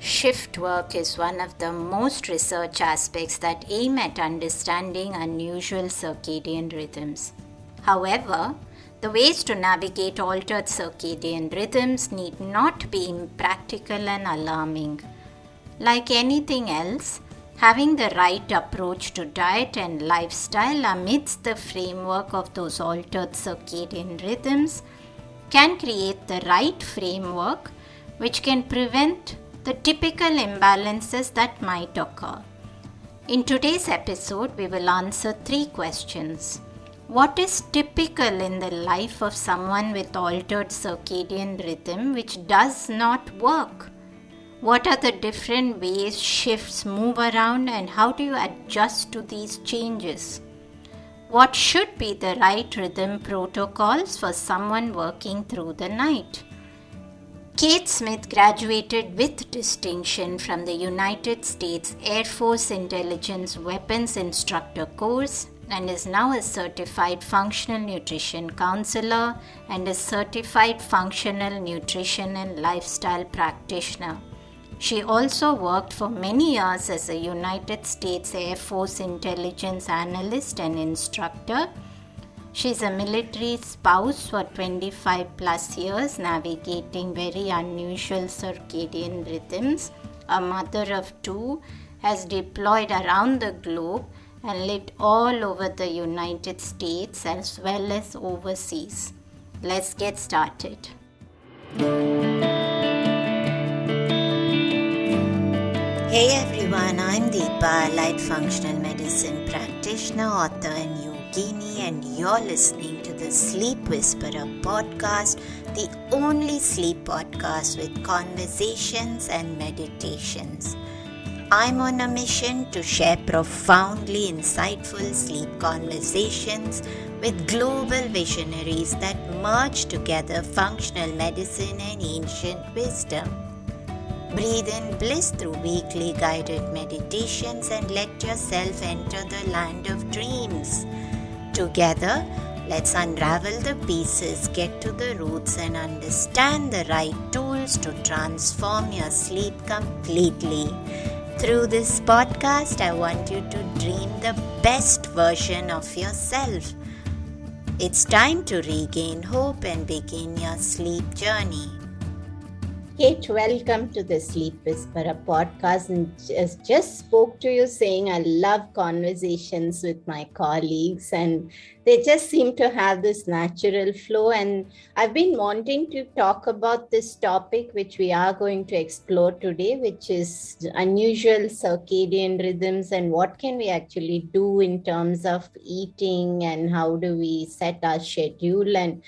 Shift work is one of the most researched aspects that aim at understanding unusual circadian rhythms. However, the ways to navigate altered circadian rhythms need not be impractical and alarming. Like anything else, having the right approach to diet and lifestyle amidst the framework of those altered circadian rhythms can create the right framework which can prevent the typical imbalances that might occur. In today's episode, we will answer three questions. What is typical in the life of someone with altered circadian rhythm which does not work? What are the different ways shifts move around and how do you adjust to these changes? What should be the right rhythm protocols for someone working through the night? Kate Smith graduated with distinction from the United States Air Force Intelligence Weapons Instructor course and is now a certified functional nutrition counselor and a certified functional nutrition and lifestyle practitioner. She also worked for many years as a United States Air Force intelligence analyst and instructor. She's a military spouse for 25 plus years, navigating very unusual circadian rhythms. A mother of two, has deployed around the globe and lived all over the United States as well as overseas. Let's get started. Hey everyone, I'm Deepa, Light Functional Medicine practitioner, author, and and you're listening to the Sleep Whisperer podcast, the only sleep podcast with conversations and meditations. I'm on a mission to share profoundly insightful sleep conversations with global visionaries that merge together functional medicine and ancient wisdom. Breathe in bliss through weekly guided meditations and let yourself enter the land of dreams. Together, let's unravel the pieces, get to the roots, and understand the right tools to transform your sleep completely. Through this podcast, I want you to dream the best version of yourself. It's time to regain hope and begin your sleep journey. Kate, welcome to the Sleep Whisperer podcast. And just, just spoke to you saying I love conversations with my colleagues, and they just seem to have this natural flow. And I've been wanting to talk about this topic, which we are going to explore today, which is unusual circadian rhythms and what can we actually do in terms of eating and how do we set our schedule and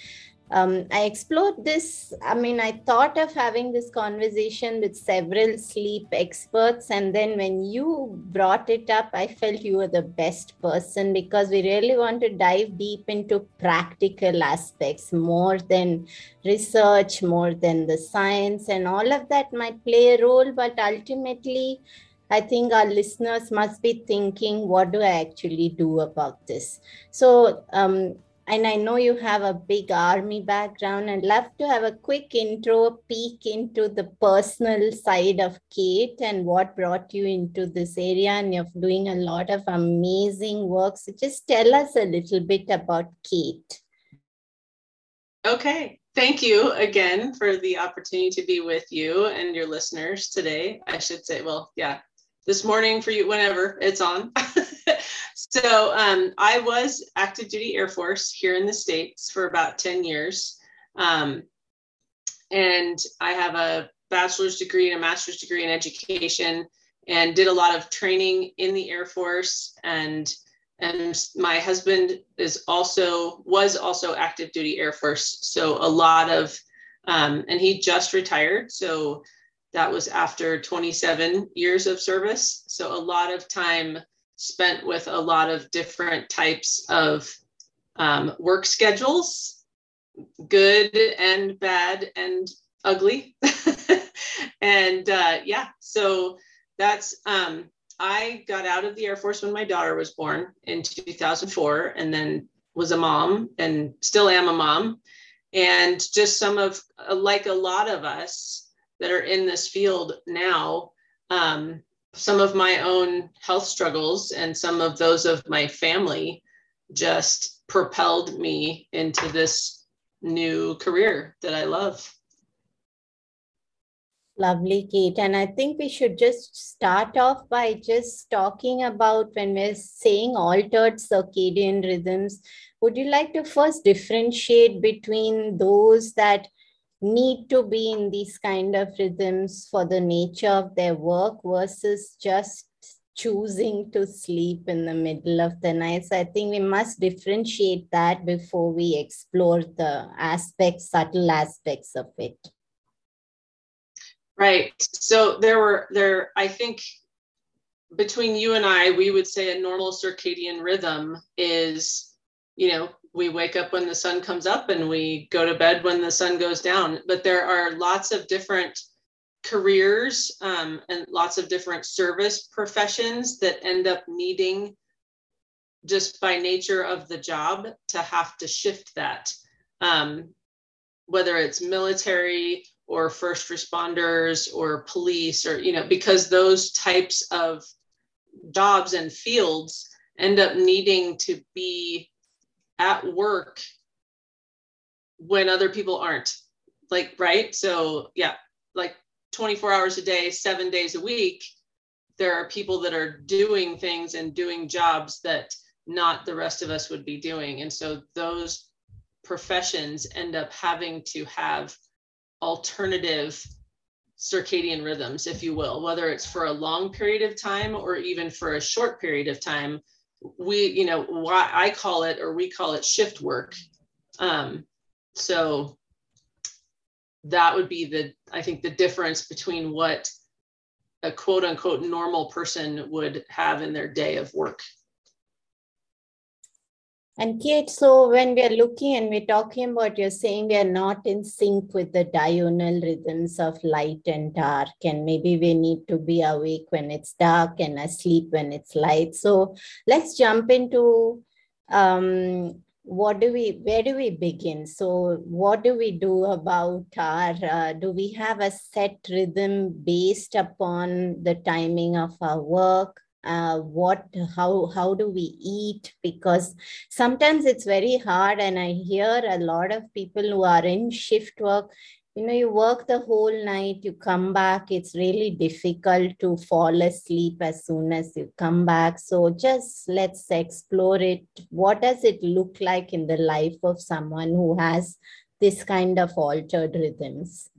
um, I explored this. I mean, I thought of having this conversation with several sleep experts. And then when you brought it up, I felt you were the best person because we really want to dive deep into practical aspects more than research, more than the science. And all of that might play a role. But ultimately, I think our listeners must be thinking, what do I actually do about this? So, um, and I know you have a big army background. I'd love to have a quick intro, a peek into the personal side of Kate and what brought you into this area. And you're doing a lot of amazing work. So just tell us a little bit about Kate. Okay. Thank you again for the opportunity to be with you and your listeners today. I should say, well, yeah, this morning for you, whenever it's on. So um, I was active duty Air Force here in the States for about 10 years. Um, and I have a bachelor's degree and a master's degree in education and did a lot of training in the Air Force. And and my husband is also was also active duty Air Force. So a lot of um, and he just retired. So that was after 27 years of service. So a lot of time spent with a lot of different types of um, work schedules, good and bad and ugly. and uh, yeah, so that's, um, I got out of the Air Force when my daughter was born in 2004 and then was a mom and still am a mom. And just some of, like a lot of us, that are in this field now um, some of my own health struggles and some of those of my family just propelled me into this new career that I love. Lovely, Kate. And I think we should just start off by just talking about when we're saying altered circadian rhythms. Would you like to first differentiate between those that need to be in these kind of rhythms for the nature of their work versus just choosing to sleep in the middle of the night. So I think we must differentiate that before we explore the aspects, subtle aspects of it. Right. So there were there, I think between you and I, we would say a normal circadian rhythm is, you know, we wake up when the sun comes up and we go to bed when the sun goes down. But there are lots of different careers um, and lots of different service professions that end up needing, just by nature of the job, to have to shift that. Um, whether it's military or first responders or police or, you know, because those types of jobs and fields end up needing to be at work when other people aren't like right? So yeah like 24 hours a day seven days a week there are people that are doing things and doing jobs that not the rest of us would be doing. And so those professions end up having to have alternative circadian rhythms if you will whether it's for a long period of time or even for a short period of time we you know why i call it or we call it shift work. Um, so that would be the i think the difference between what a quote unquote normal person would have in their day of work and Kate, so when we are looking and we're talking about, you're saying we are not in sync with the diurnal rhythms of light and dark, and maybe we need to be awake when it's dark and asleep when it's light. So let's jump into um, what do we, where do we begin? So what do we do about our, uh, do we have a set rhythm based upon the timing of our work? Uh, what how how do we eat? Because sometimes it's very hard and i hear a lot of people who are in shift work. You know you work the whole night you come back it's really difficult to fall asleep as soon as you come back. So just let's explore it. What does it look like in the life of someone who has this kind of altered rhythms?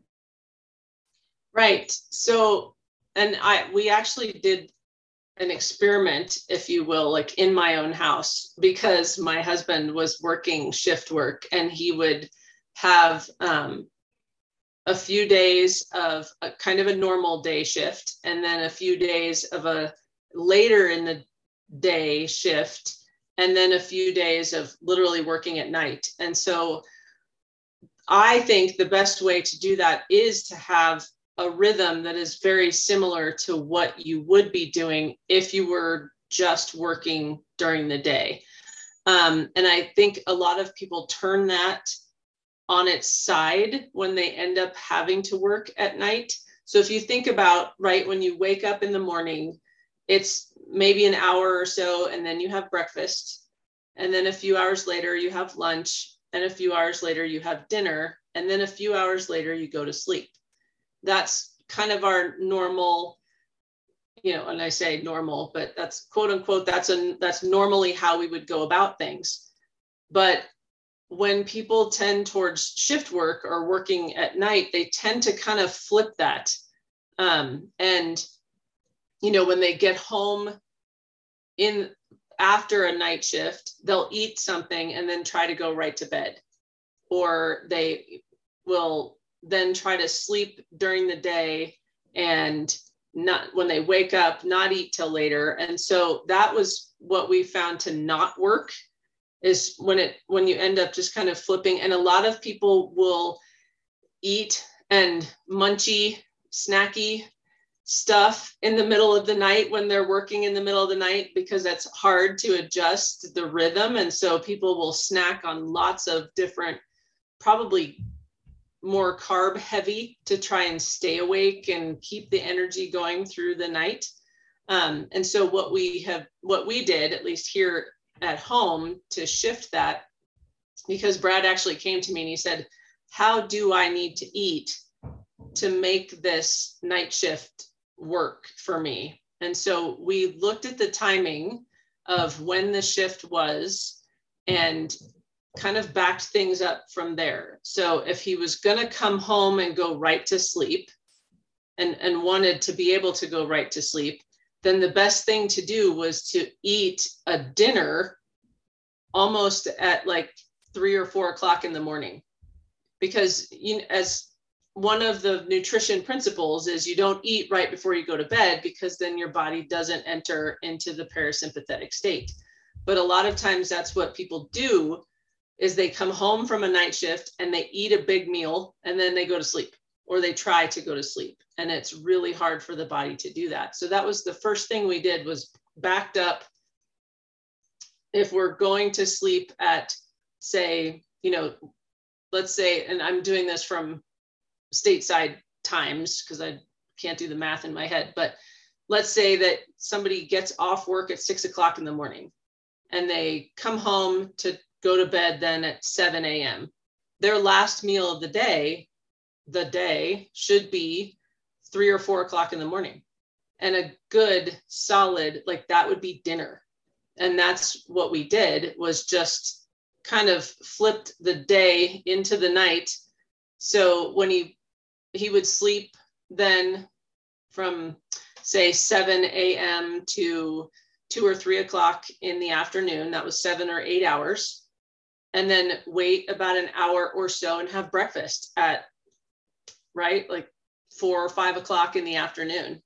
Right. So and i we actually did an experiment, if you will, like in my own house, because my husband was working shift work and he would have um, a few days of a kind of a normal day shift and then a few days of a later in the day shift and then a few days of literally working at night. And so I think the best way to do that is to have a rhythm that is very similar to what you would be doing if you were just working during the day. Um, and I think a lot of people turn that on its side when they end up having to work at night. So if you think about, right, when you wake up in the morning, it's maybe an hour or so, and then you have breakfast. And then a few hours later, you have lunch. And a few hours later, you have dinner. And then a few hours later, you go to sleep that's kind of our normal you know and i say normal but that's quote unquote that's a that's normally how we would go about things. But when people tend towards shift work or working at night they tend to kind of flip that. Um, and you know when they get home in after a night shift they'll eat something and then try to go right to bed. Or they will then try to sleep during the day and not when they wake up not eat till later. And so that was what we found to not work is when it when you end up just kind of flipping. And a lot of people will eat and munchy snacky stuff in the middle of the night when they're working in the middle of the night because that's hard to adjust the rhythm. And so people will snack on lots of different probably more carb heavy to try and stay awake and keep the energy going through the night. Um, and so what we have, what we did, at least here at home, to shift that, because Brad actually came to me and he said, "How do I need to eat to make this night shift work for me?" And so we looked at the timing of when the shift was and kind of backed things up from there. So if he was going to come home and go right to sleep and, and wanted to be able to go right to sleep, then the best thing to do was to eat a dinner almost at like three or four o'clock in the morning. Because you as one of the nutrition principles is you don't eat right before you go to bed because then your body doesn't enter into the parasympathetic state. But a lot of times that's what people do is they come home from a night shift and they eat a big meal and then they go to sleep or they try to go to sleep. And it's really hard for the body to do that. So that was the first thing we did was backed up. If we're going to sleep at say you know let's say and i'm doing this from stateside times because i can't do the math in my head but let's say that somebody gets off work at six o'clock in the morning and they come home to go to bed then at 7 a.m. Their last meal of the day, the day should be three or four o'clock in the morning. And a good solid, like that would be dinner. And that's what we did was just kind of flipped the day into the night. So when he he would sleep then from say 7 a.m. to two or three o'clock in the afternoon. That was seven or eight hours and then wait about an hour or so and have breakfast at right like four or five o'clock in the afternoon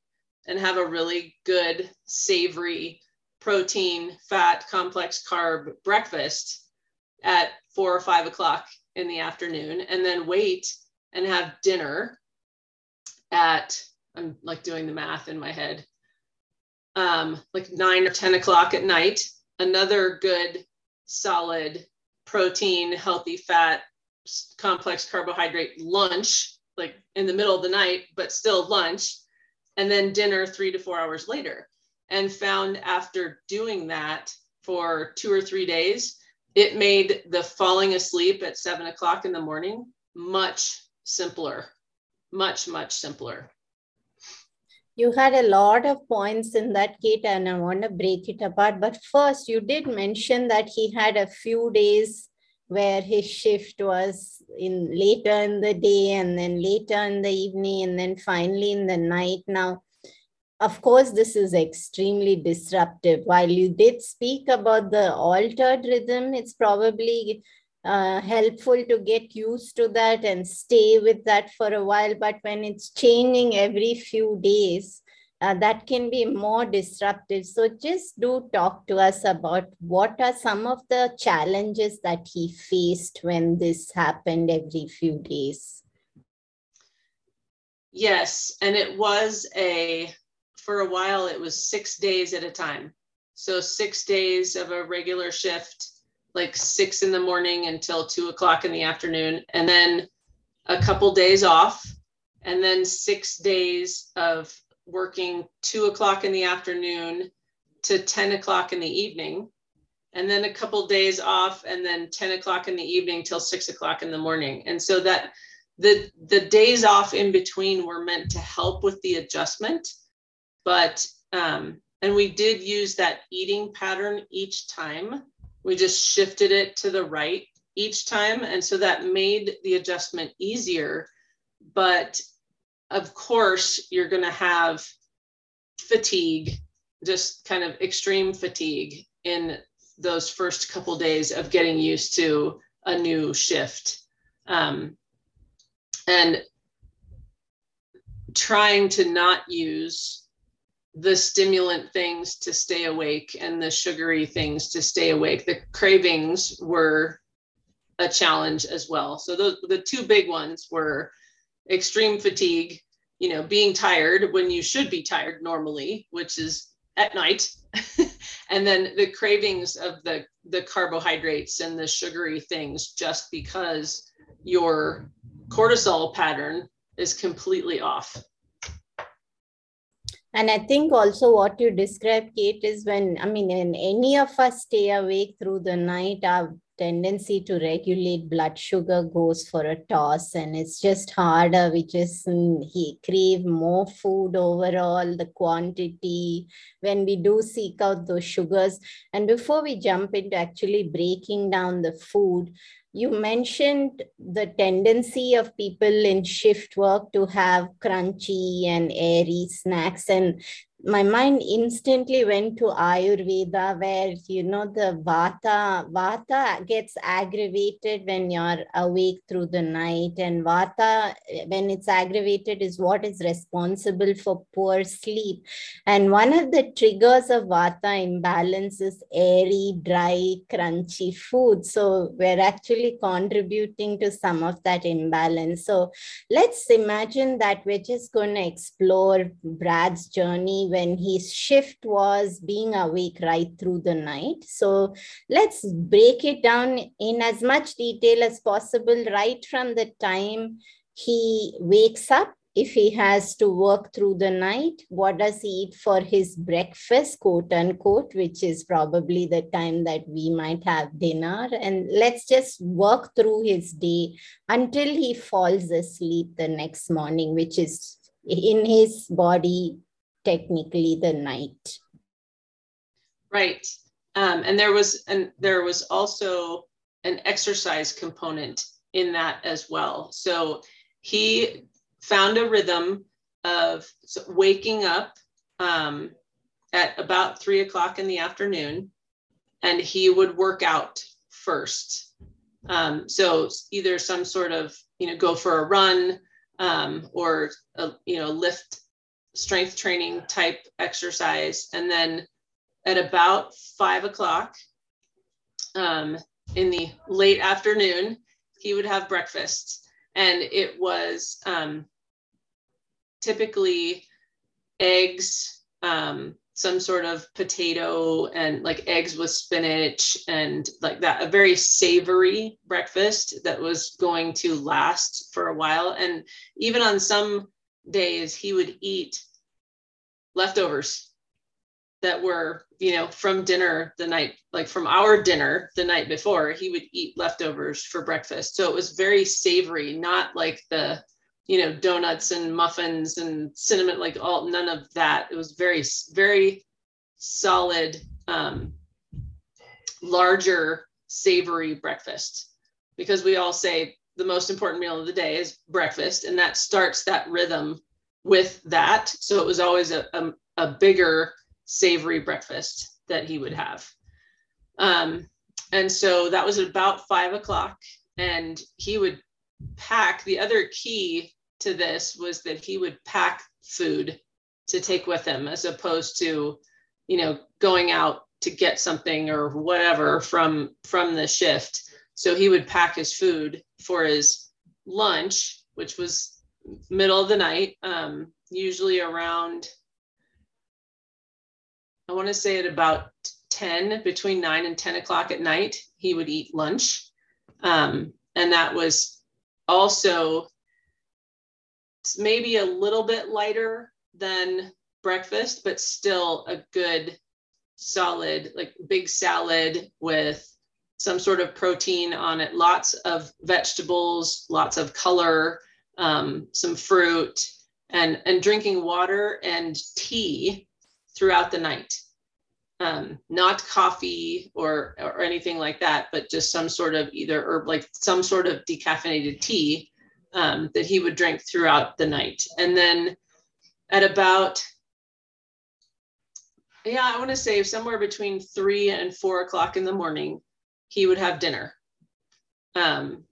and have a really good savory protein fat complex carb breakfast at four or five o'clock in the afternoon and then wait and have dinner at i'm like doing the math in my head um, like nine or 10 o'clock at night. Another good solid protein, healthy fat, complex carbohydrate lunch, like in the middle of the night, but still lunch, and then dinner three to four hours later. And found after doing that for two or three days, it made the falling asleep at seven o'clock in the morning much simpler, much, much simpler. You had a lot of points in that, Kate, and I want to break it apart. But first, you did mention that he had a few days where his shift was in later in the day and then later in the evening and then finally in the night. Now, of course, this is extremely disruptive. While you did speak about the altered rhythm, it's probably uh, helpful to get used to that and stay with that for a while. But when it's changing every few days, uh, that can be more disruptive. So just do talk to us about what are some of the challenges that he faced when this happened every few days. Yes, and it was a, for a while, it was six days at a time. So six days of a regular shift like six in the morning until two o'clock in the afternoon, and then a couple days off, and then six days of working two o'clock in the afternoon to 10 o'clock in the evening, and then a couple days off, and then 10 o'clock in the evening till six o'clock in the morning. And so that the the days off in between were meant to help with the adjustment, but um, and we did use that eating pattern each time we just shifted it to the right each time. And so that made the adjustment easier. But of course, you're going to have fatigue, just kind of extreme fatigue in those first couple days of getting used to a new shift. Um, and trying to not use the stimulant things to stay awake and the sugary things to stay awake. The cravings were a challenge as well. So those the two big ones were extreme fatigue, you know, being tired when you should be tired normally, which is at night. and then the cravings of the the carbohydrates and the sugary things just because you're cortisol pattern is completely off. And I think also what you described, Kate, is when, I mean, when any of us stay awake through the night, our tendency to regulate blood sugar goes for a toss and it's just harder. We just mm, he crave more food overall, the quantity when we do seek out those sugars. And before we jump into actually breaking down the food, you mentioned the tendency of people in shift work to have crunchy and airy snacks and my mind instantly went to ayurveda where you know the vata vata gets aggravated when you're awake through the night and vata when it's aggravated is what is responsible for poor sleep. And one of the triggers of vata imbalance is airy dry crunchy food. So we're contributing to some of that imbalance so let's imagine that we're just going to explore brad's journey when his shift was being awake right through the night. So let's break it down in as much detail as possible, right from the time he wakes up if he has to work through the night what does he eat for his breakfast quote unquote which is probably the time that we might have dinner and let's just work through his day until he falls asleep the next morning which is in his body technically the night. Right. Um, and there was and there was also an exercise component in that as well. So he found a rhythm of waking up um, at about three o'clock in the afternoon, and he would work out first. Um, so either some sort of you know go for a run um, or a, you know lift strength training type exercise. And then at about five o'clock um, in the late afternoon, he would have breakfast. And it was um, typically eggs, um, some sort of potato, and like eggs with spinach, and like that, a very savory breakfast that was going to last for a while. And even on some days he would eat leftovers that were you know from dinner the night like from our dinner the night before he would eat leftovers for breakfast so it was very savory not like the you know donuts and muffins and cinnamon like all none of that. It was very very solid um larger savory breakfast. Because we all say the most important meal of the day is breakfast and that starts that rhythm with that. So it was always a, a, a bigger savory breakfast that he would have. Um, and so that was about five o'clock and he would pack the other key to this was that he would pack food to take with him as opposed to you know going out to get something or whatever from from the shift so he would pack his food for his lunch, which was middle of the night, um, usually around, I want to say at about 10, between 9 and 10 o'clock at night, he would eat lunch. Um, and that was also maybe a little bit lighter than breakfast, but still a good solid, like big salad with some sort of protein on it, lots of vegetables, lots of color, um, some fruit, and, and drinking water and tea throughout the night. Um, not coffee or, or anything like that, but just some sort of either herb, like some sort of decaffeinated tea um, that he would drink throughout the night. And then at about yeah, I want to say somewhere between three and four o'clock in the morning, he would have dinner. Um,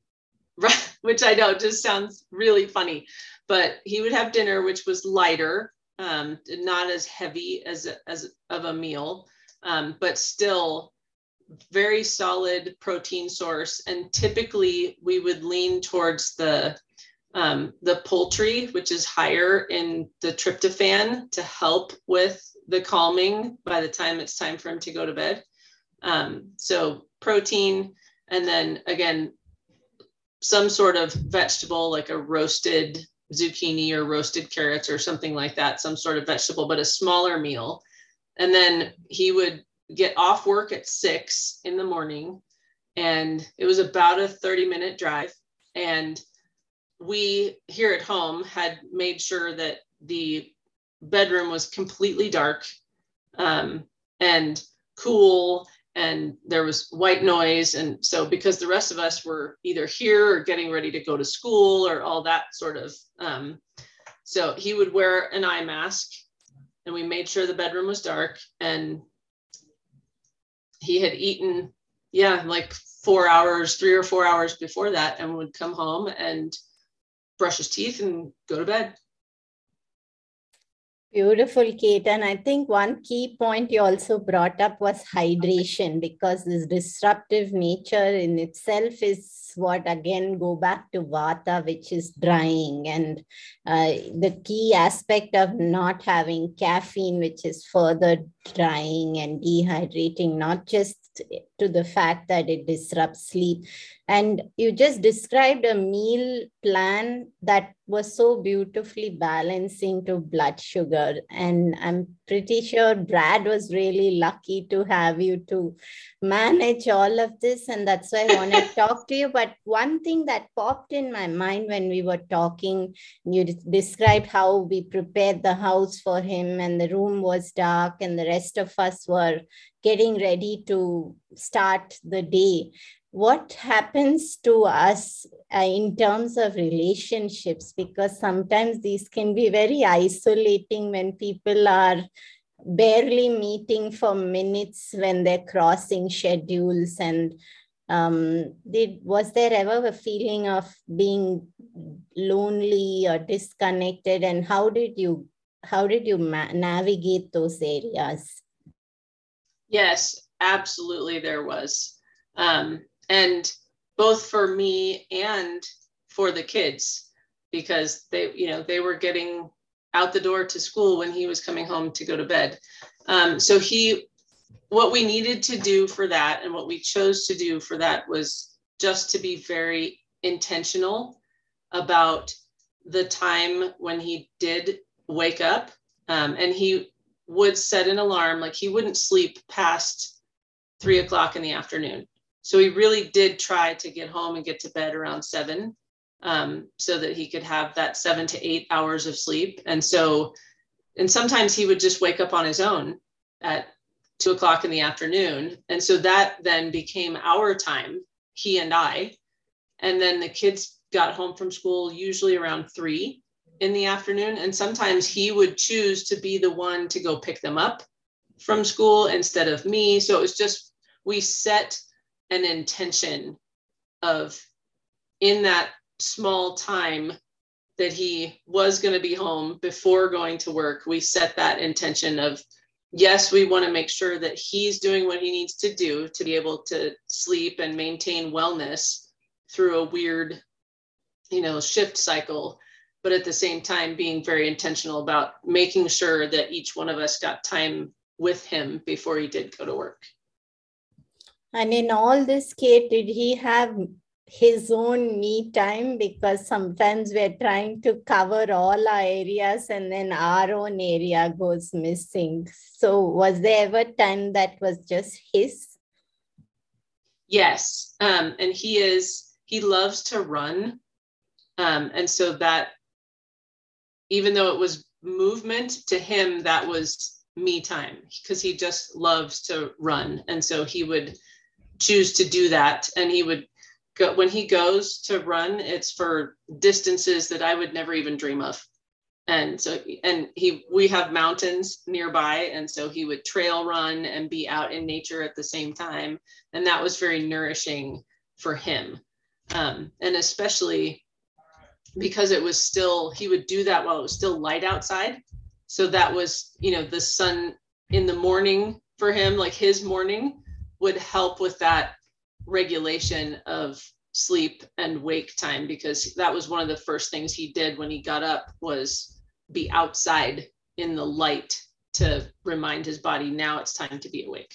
which I know just sounds really funny, but he would have dinner, which was lighter, um, not as heavy as, as of a meal, um, but still very solid protein source. And typically we would lean towards the um, the poultry, which is higher in the tryptophan to help with the calming by the time it's time for him to go to bed. Um, so protein, and then again, some sort of vegetable like a roasted zucchini or roasted carrots or something like that, some sort of vegetable, but a smaller meal. And then he would get off work at six in the morning. And it was about a 30 minute drive. And we here at home had made sure that the bedroom was completely dark um, and cool and there was white noise. And so because the rest of us were either here or getting ready to go to school or all that sort of um, so he would wear an eye mask and we made sure the bedroom was dark and he had eaten yeah like four hours three or four hours before that and would come home and brush his teeth and go to bed Beautiful, Kate. And I think one key point you also brought up was hydration because this disruptive nature in itself is what again go back to vata, which is drying. And uh, the key aspect of not having caffeine, which is further drying and dehydrating, not just to the fact that it disrupts sleep. And you just described a meal plan that was so beautifully balancing to blood sugar. And I'm pretty sure Brad was really lucky to have you to manage all of this. And that's why I want to talk to you. But one thing that popped in my mind when we were talking, you described how we prepared the house for him, and the room was dark, and the rest of us were getting ready to start the day. What happens to us uh, in terms of relationships? Because sometimes these can be very isolating when people are barely meeting for minutes when they're crossing schedules. And um, did was there ever a feeling of being lonely or disconnected? And how did you how did you navigate those areas? Yes absolutely there was. Um, and both for me and for the kids because they you know they were getting out the door to school when he was coming home to go to bed. Um, so he what we needed to do for that and what we chose to do for that was just to be very intentional about the time when he did wake up um, and he would set an alarm like he wouldn't sleep past three o'clock in the afternoon so he really did try to get home and get to bed around seven um, so that he could have that seven to eight hours of sleep. And so, and sometimes he would just wake up on his own at two o'clock in the afternoon. And so that then became our time, he and I. And then the kids got home from school usually around three in the afternoon. And sometimes he would choose to be the one to go pick them up from school instead of me. So it was just, we set an intention of in that small time that he was going to be home before going to work we set that intention of yes we want to make sure that he's doing what he needs to do to be able to sleep and maintain wellness through a weird you know shift cycle but at the same time being very intentional about making sure that each one of us got time with him before he did go to work and in all this, Kate, did he have his own me time? Because sometimes we're trying to cover all our areas and then our own area goes missing. So, was there ever time that was just his? Yes. Um, and he is, he loves to run. Um, and so that, even though it was movement to him, that was me time because he just loves to run. And so he would, choose to do that. And he would go when he goes to run, it's for distances that I would never even dream of. And so, and he, we have mountains nearby. And so he would trail run and be out in nature at the same time. And that was very nourishing for him. Um, and especially because it was still, he would do that while it was still light outside. So that was, you know, the sun in the morning for him, like his morning would help with that regulation of sleep and wake time because that was one of the first things he did when he got up was be outside in the light to remind his body now it's time to be awake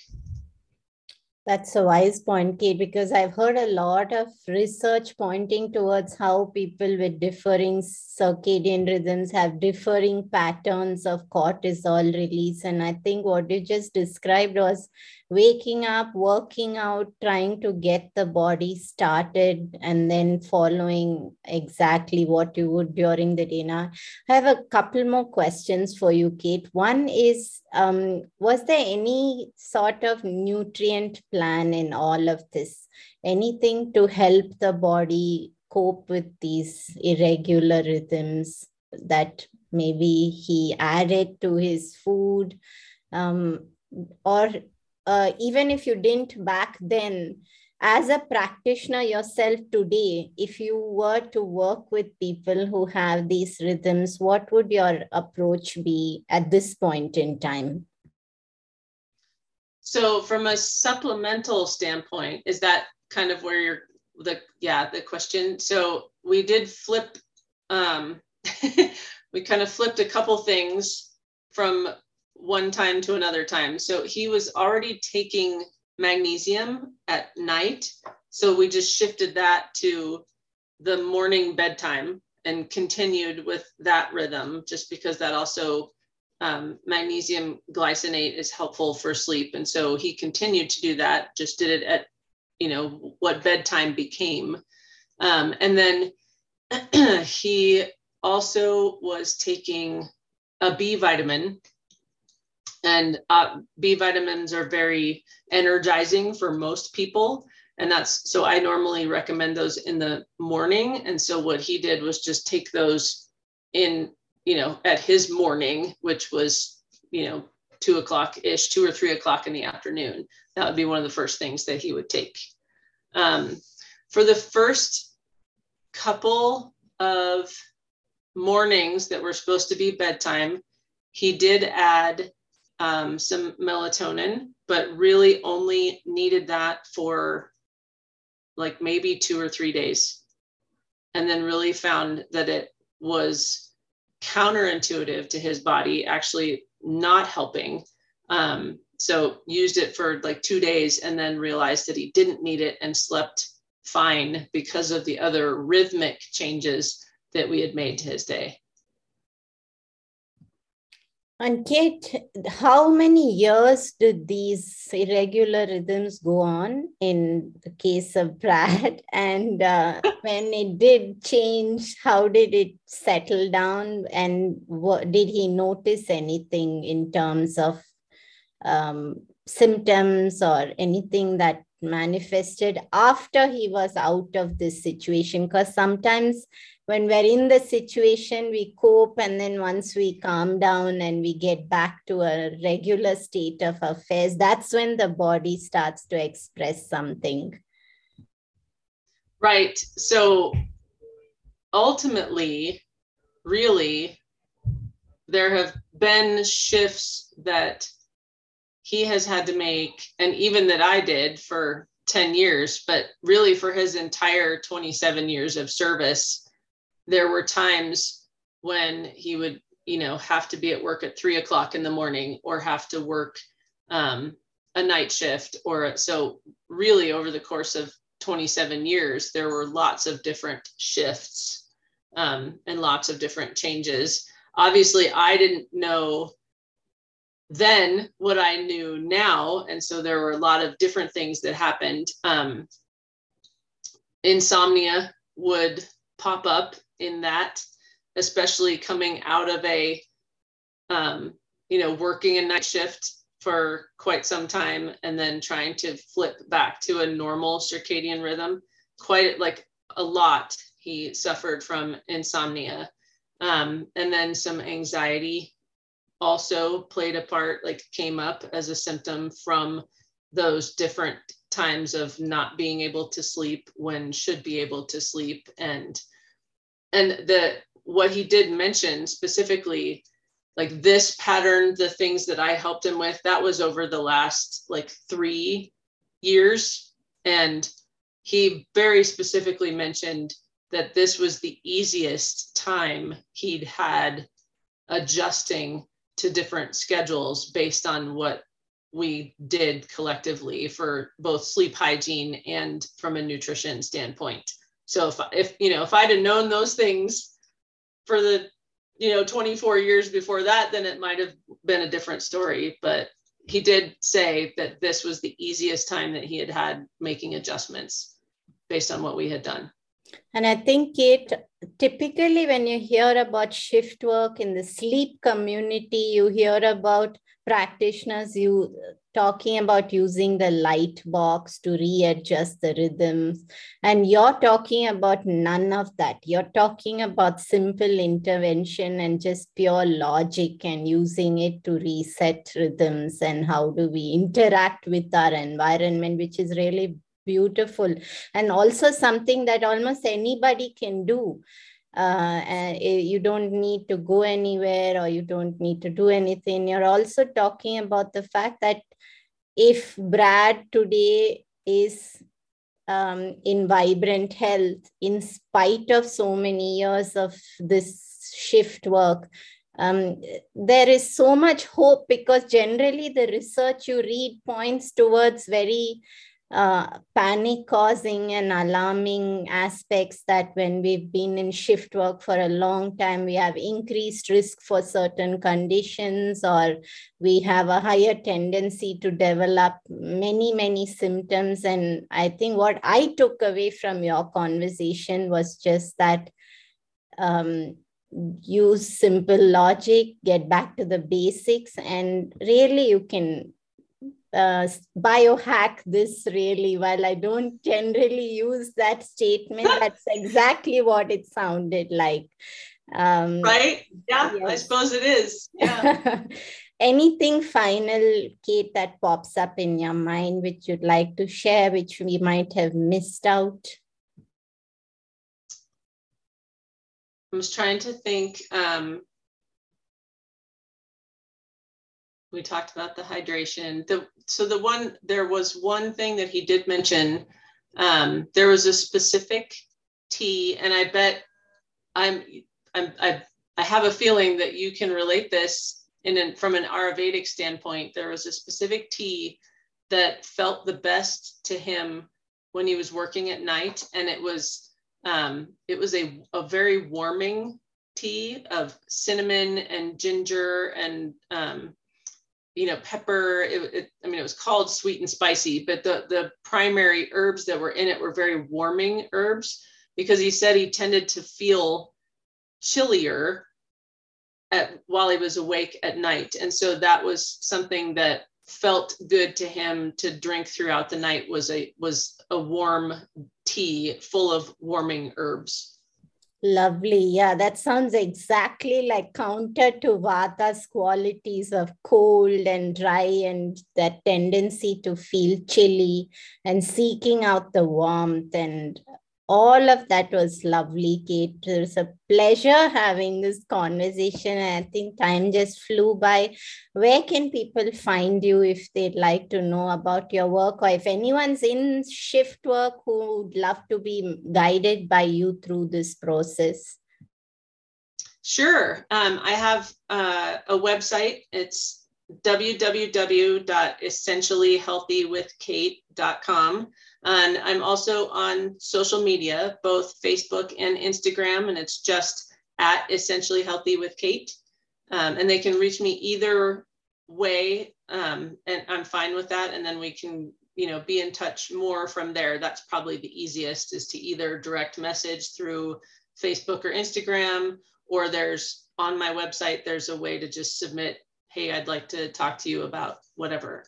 That's a wise point, Kate, because I've heard a lot of research pointing towards how people with differing circadian rhythms have differing patterns of cortisol release. And I think what you just described was waking up, working out, trying to get the body started, and then following exactly what you would during the. Now, I have a couple more questions for you, Kate. One is um, Was there any sort of nutrient plan in all of this? Anything to help the body cope with these irregular rhythms that maybe he added to his food? Um, or uh, even if you didn't back then, as a practitioner yourself today, if you were to work with people who have these rhythms, what would your approach be at this point in time? So, from a supplemental standpoint, is that kind of where you're the yeah the question? So we did flip. Um, we kind of flipped a couple things from one time to another time. So he was already taking magnesium at night. So we just shifted that to the morning bedtime and continued with that rhythm just because that also um, magnesium glycinate is helpful for sleep. And so he continued to do that, just did it at, you know, what bedtime became. Um, and then he also was taking a B vitamin and uh, B vitamins are very energizing for most people. And that's so I normally recommend those in the morning. And so what he did was just take those in, you know, at his morning, which was, you know, two o'clock ish, two or three o'clock in the afternoon. That would be one of the first things that he would take. Um, for the first couple of mornings that were supposed to be bedtime, he did add um, some melatonin, but really only needed that for like maybe two or three days. And then really found that it was counterintuitive to his body, actually not helping. Um, so used it for like two days and then realized that he didn't need it and slept fine because of the other rhythmic changes that we had made to his day. And Kate, how many years did these irregular rhythms go on in the case of Brad? And uh, when it did change, how did it settle down? And what, did he notice anything in terms of um, symptoms or anything that manifested after he was out of this situation? Because sometimes when we're in the situation, we cope, and then once we calm down and we get back to a regular state of affairs, that's when the body starts to express something. Right. So ultimately, really, there have been shifts that he has had to make, and even that I did for 10 years, but really for his entire 27 years of service there were times when he would you know have to be at work at three o'clock in the morning or have to work um, a night shift or so really over the course of 27 years there were lots of different shifts um, and lots of different changes. Obviously i didn't know then what i knew now and so there were a lot of different things that happened um, insomnia would pop up in that, especially coming out of a, um, you know, working a night shift for quite some time and then trying to flip back to a normal circadian rhythm. Quite like a lot, he suffered from insomnia. Um, and then some anxiety also played a part, like came up as a symptom from those different times of not being able to sleep when should be able to sleep. And and the what he did mention specifically like this pattern the things that i helped him with that was over the last like three years. And he very specifically mentioned that this was the easiest time he'd had adjusting to different schedules based on what we did collectively for both sleep hygiene and from a nutrition standpoint. So if if you know if I'd have known those things for the you know 24 years before that, then it might have been a different story. But he did say that this was the easiest time that he had had making adjustments based on what we had done. And I think it typically when you hear about shift work in the sleep community, you hear about practitioners you talking about using the light box to readjust the rhythms. And you're talking about none of that. You're talking about simple intervention and just pure logic and using it to reset rhythms and how do we interact with our environment which is really beautiful and also something that almost anybody can do uh, you don't need to go anywhere or you don't need to do anything. You're also talking about the fact that if Brad today is um, in vibrant health, in spite of so many years of this shift work, um, there is so much hope because generally the research you read points towards very uh, panic causing and alarming aspects that when we've been in shift work for a long time, we have increased risk for certain conditions or we have a higher tendency to develop many, many symptoms. And I think what I took away from your conversation was just that. Um, use simple logic get back to the basics and really you can uh, biohack this really while i don't generally use that statement. That's exactly what it sounded like. Um, right? Yeah yes. i suppose it is. Yeah. Anything final kate that pops up in your mind which you'd like to share which we might have missed out? I was trying to think um, we talked about the hydration. The so the one there was one thing that he did mention. Um, there was a specific tea, and I bet I'm I'm I I have a feeling that you can relate this in an, from an Ayurvedic standpoint. There was a specific tea that felt the best to him when he was working at night, and it was um, it was a a very warming tea of cinnamon and ginger and um, you know, pepper. It, it, I mean, it was called sweet and spicy, but the, the primary herbs that were in it were very warming herbs because he said he tended to feel chillier at, while he was awake at night. And so that was something that felt good to him to drink throughout the night was a was a warm tea full of warming herbs. Lovely. Yeah, that sounds exactly like counter to Vata's qualities of cold and dry and that tendency to feel chilly and seeking out the warmth and all of that was lovely, Kate. It was a pleasure having this conversation. I think time just flew by. Where can people find you if they'd like to know about your work, or if anyone's in shift work who would love to be guided by you through this process? Sure. Um, I have uh, a website. It's www.essentiallyhealthywithkate.com. And I'm also on social media, both Facebook and Instagram, and it's just at Essentially Healthy with Kate. Um, and they can reach me either way, um, and I'm fine with that. And then we can, you know, be in touch more from there. That's probably the easiest is to either direct message through Facebook or Instagram, or there's on my website, there's a way to just submit, hey, I'd like to talk to you about whatever.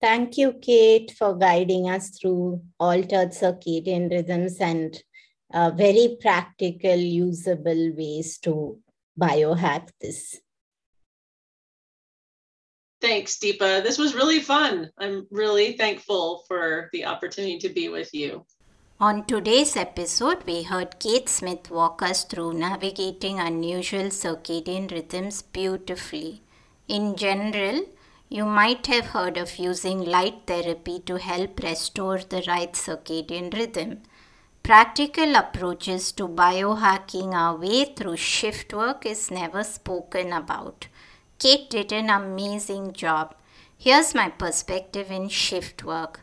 Thank you, Kate, for guiding us through altered circadian rhythms and uh, very practical, usable ways to biohack this. Thanks, Deepa. This was really fun. I'm really thankful for the opportunity to be with you. On today's episode, we heard Kate Smith walk us through navigating unusual circadian rhythms beautifully. In general, you might have heard of using light therapy to help restore the right circadian rhythm. Practical approaches to biohacking our way through shift work is never spoken about. Kate did an amazing job. Here's my perspective in shift work.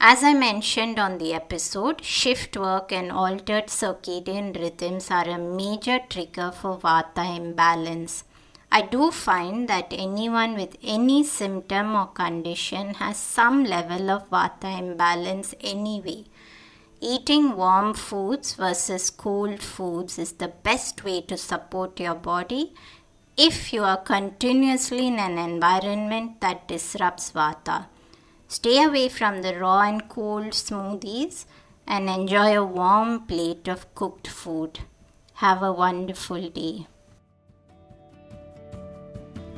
As I mentioned on the episode, shift work and altered circadian rhythms are a major trigger for vata imbalance. I do find that anyone with any symptom or condition has some level of vata imbalance anyway. Eating warm foods versus cold foods is the best way to support your body if you are continuously in an environment that disrupts vata. Stay away from the raw and cold smoothies and enjoy a warm plate of cooked food. Have a wonderful day.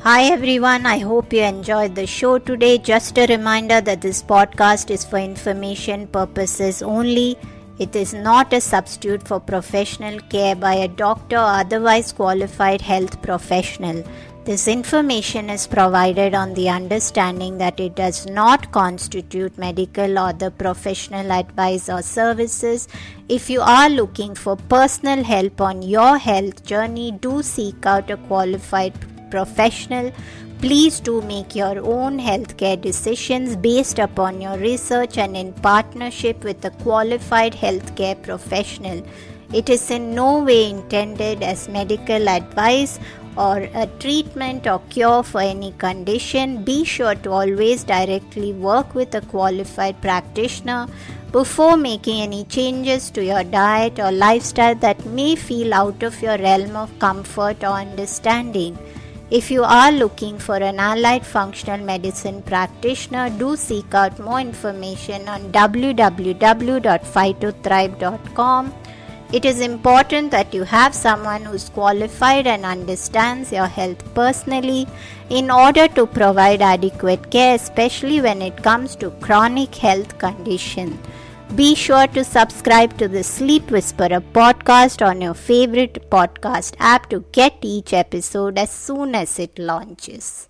Hi everyone, I hope you enjoyed the show today. Just a reminder that this podcast is for information purposes only. It is not a substitute for professional care by a doctor or otherwise qualified health professional. This information is provided on the understanding that it does not constitute medical or the professional advice or services. If you are looking for personal help on your health journey, do seek out a qualified professional Please do make your own healthcare decisions based upon your research and in partnership with a qualified healthcare professional. It is in no way intended as medical advice or a treatment or cure for any condition. Be sure to always directly work with a qualified practitioner before making any changes to your diet or lifestyle that may feel out of your realm of comfort or understanding. If you are looking for an allied functional medicine practitioner, do seek out more information on www.phytothrive.com. It is important that you have someone who's qualified and understands your health personally in order to provide adequate care, especially when it comes to chronic health conditions. Be sure to subscribe to the Sleep Whisperer podcast on your favorite podcast app to get each episode as soon as it launches.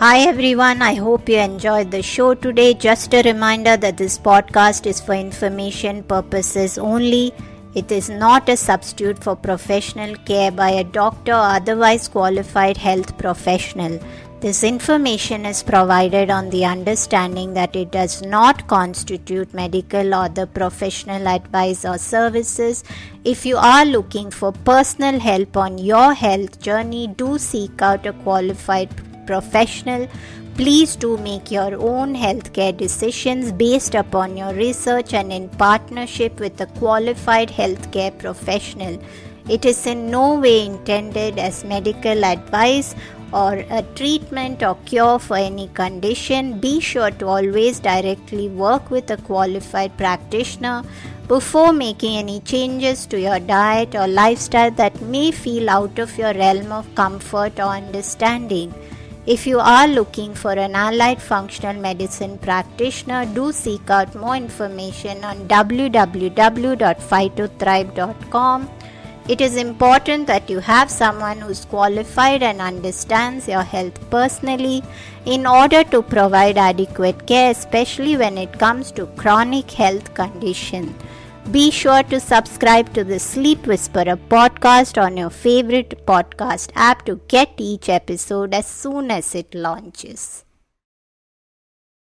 Hi everyone, I hope you enjoyed the show today. Just a reminder that this podcast is for information purposes only. It is not a substitute for professional care by a doctor or otherwise qualified health professional. This information is provided on the understanding that it does not constitute medical or the professional advice or services. If you are looking for personal help on your health journey, do seek out a qualified professional. Please do make your own healthcare decisions based upon your research and in partnership with a qualified healthcare professional. It is in no way intended as medical advice or a treatment or cure for any condition. Be sure to always directly work with a qualified practitioner before making any changes to your diet or lifestyle that may feel out of your realm of comfort or understanding. If you are looking for an allied functional medicine practitioner, do seek out more information on www.phytothrive.com. It is important that you have someone who is qualified and understands your health personally in order to provide adequate care, especially when it comes to chronic health conditions. Be sure to subscribe to the Sleep Whisperer podcast on your favorite podcast app to get each episode as soon as it launches.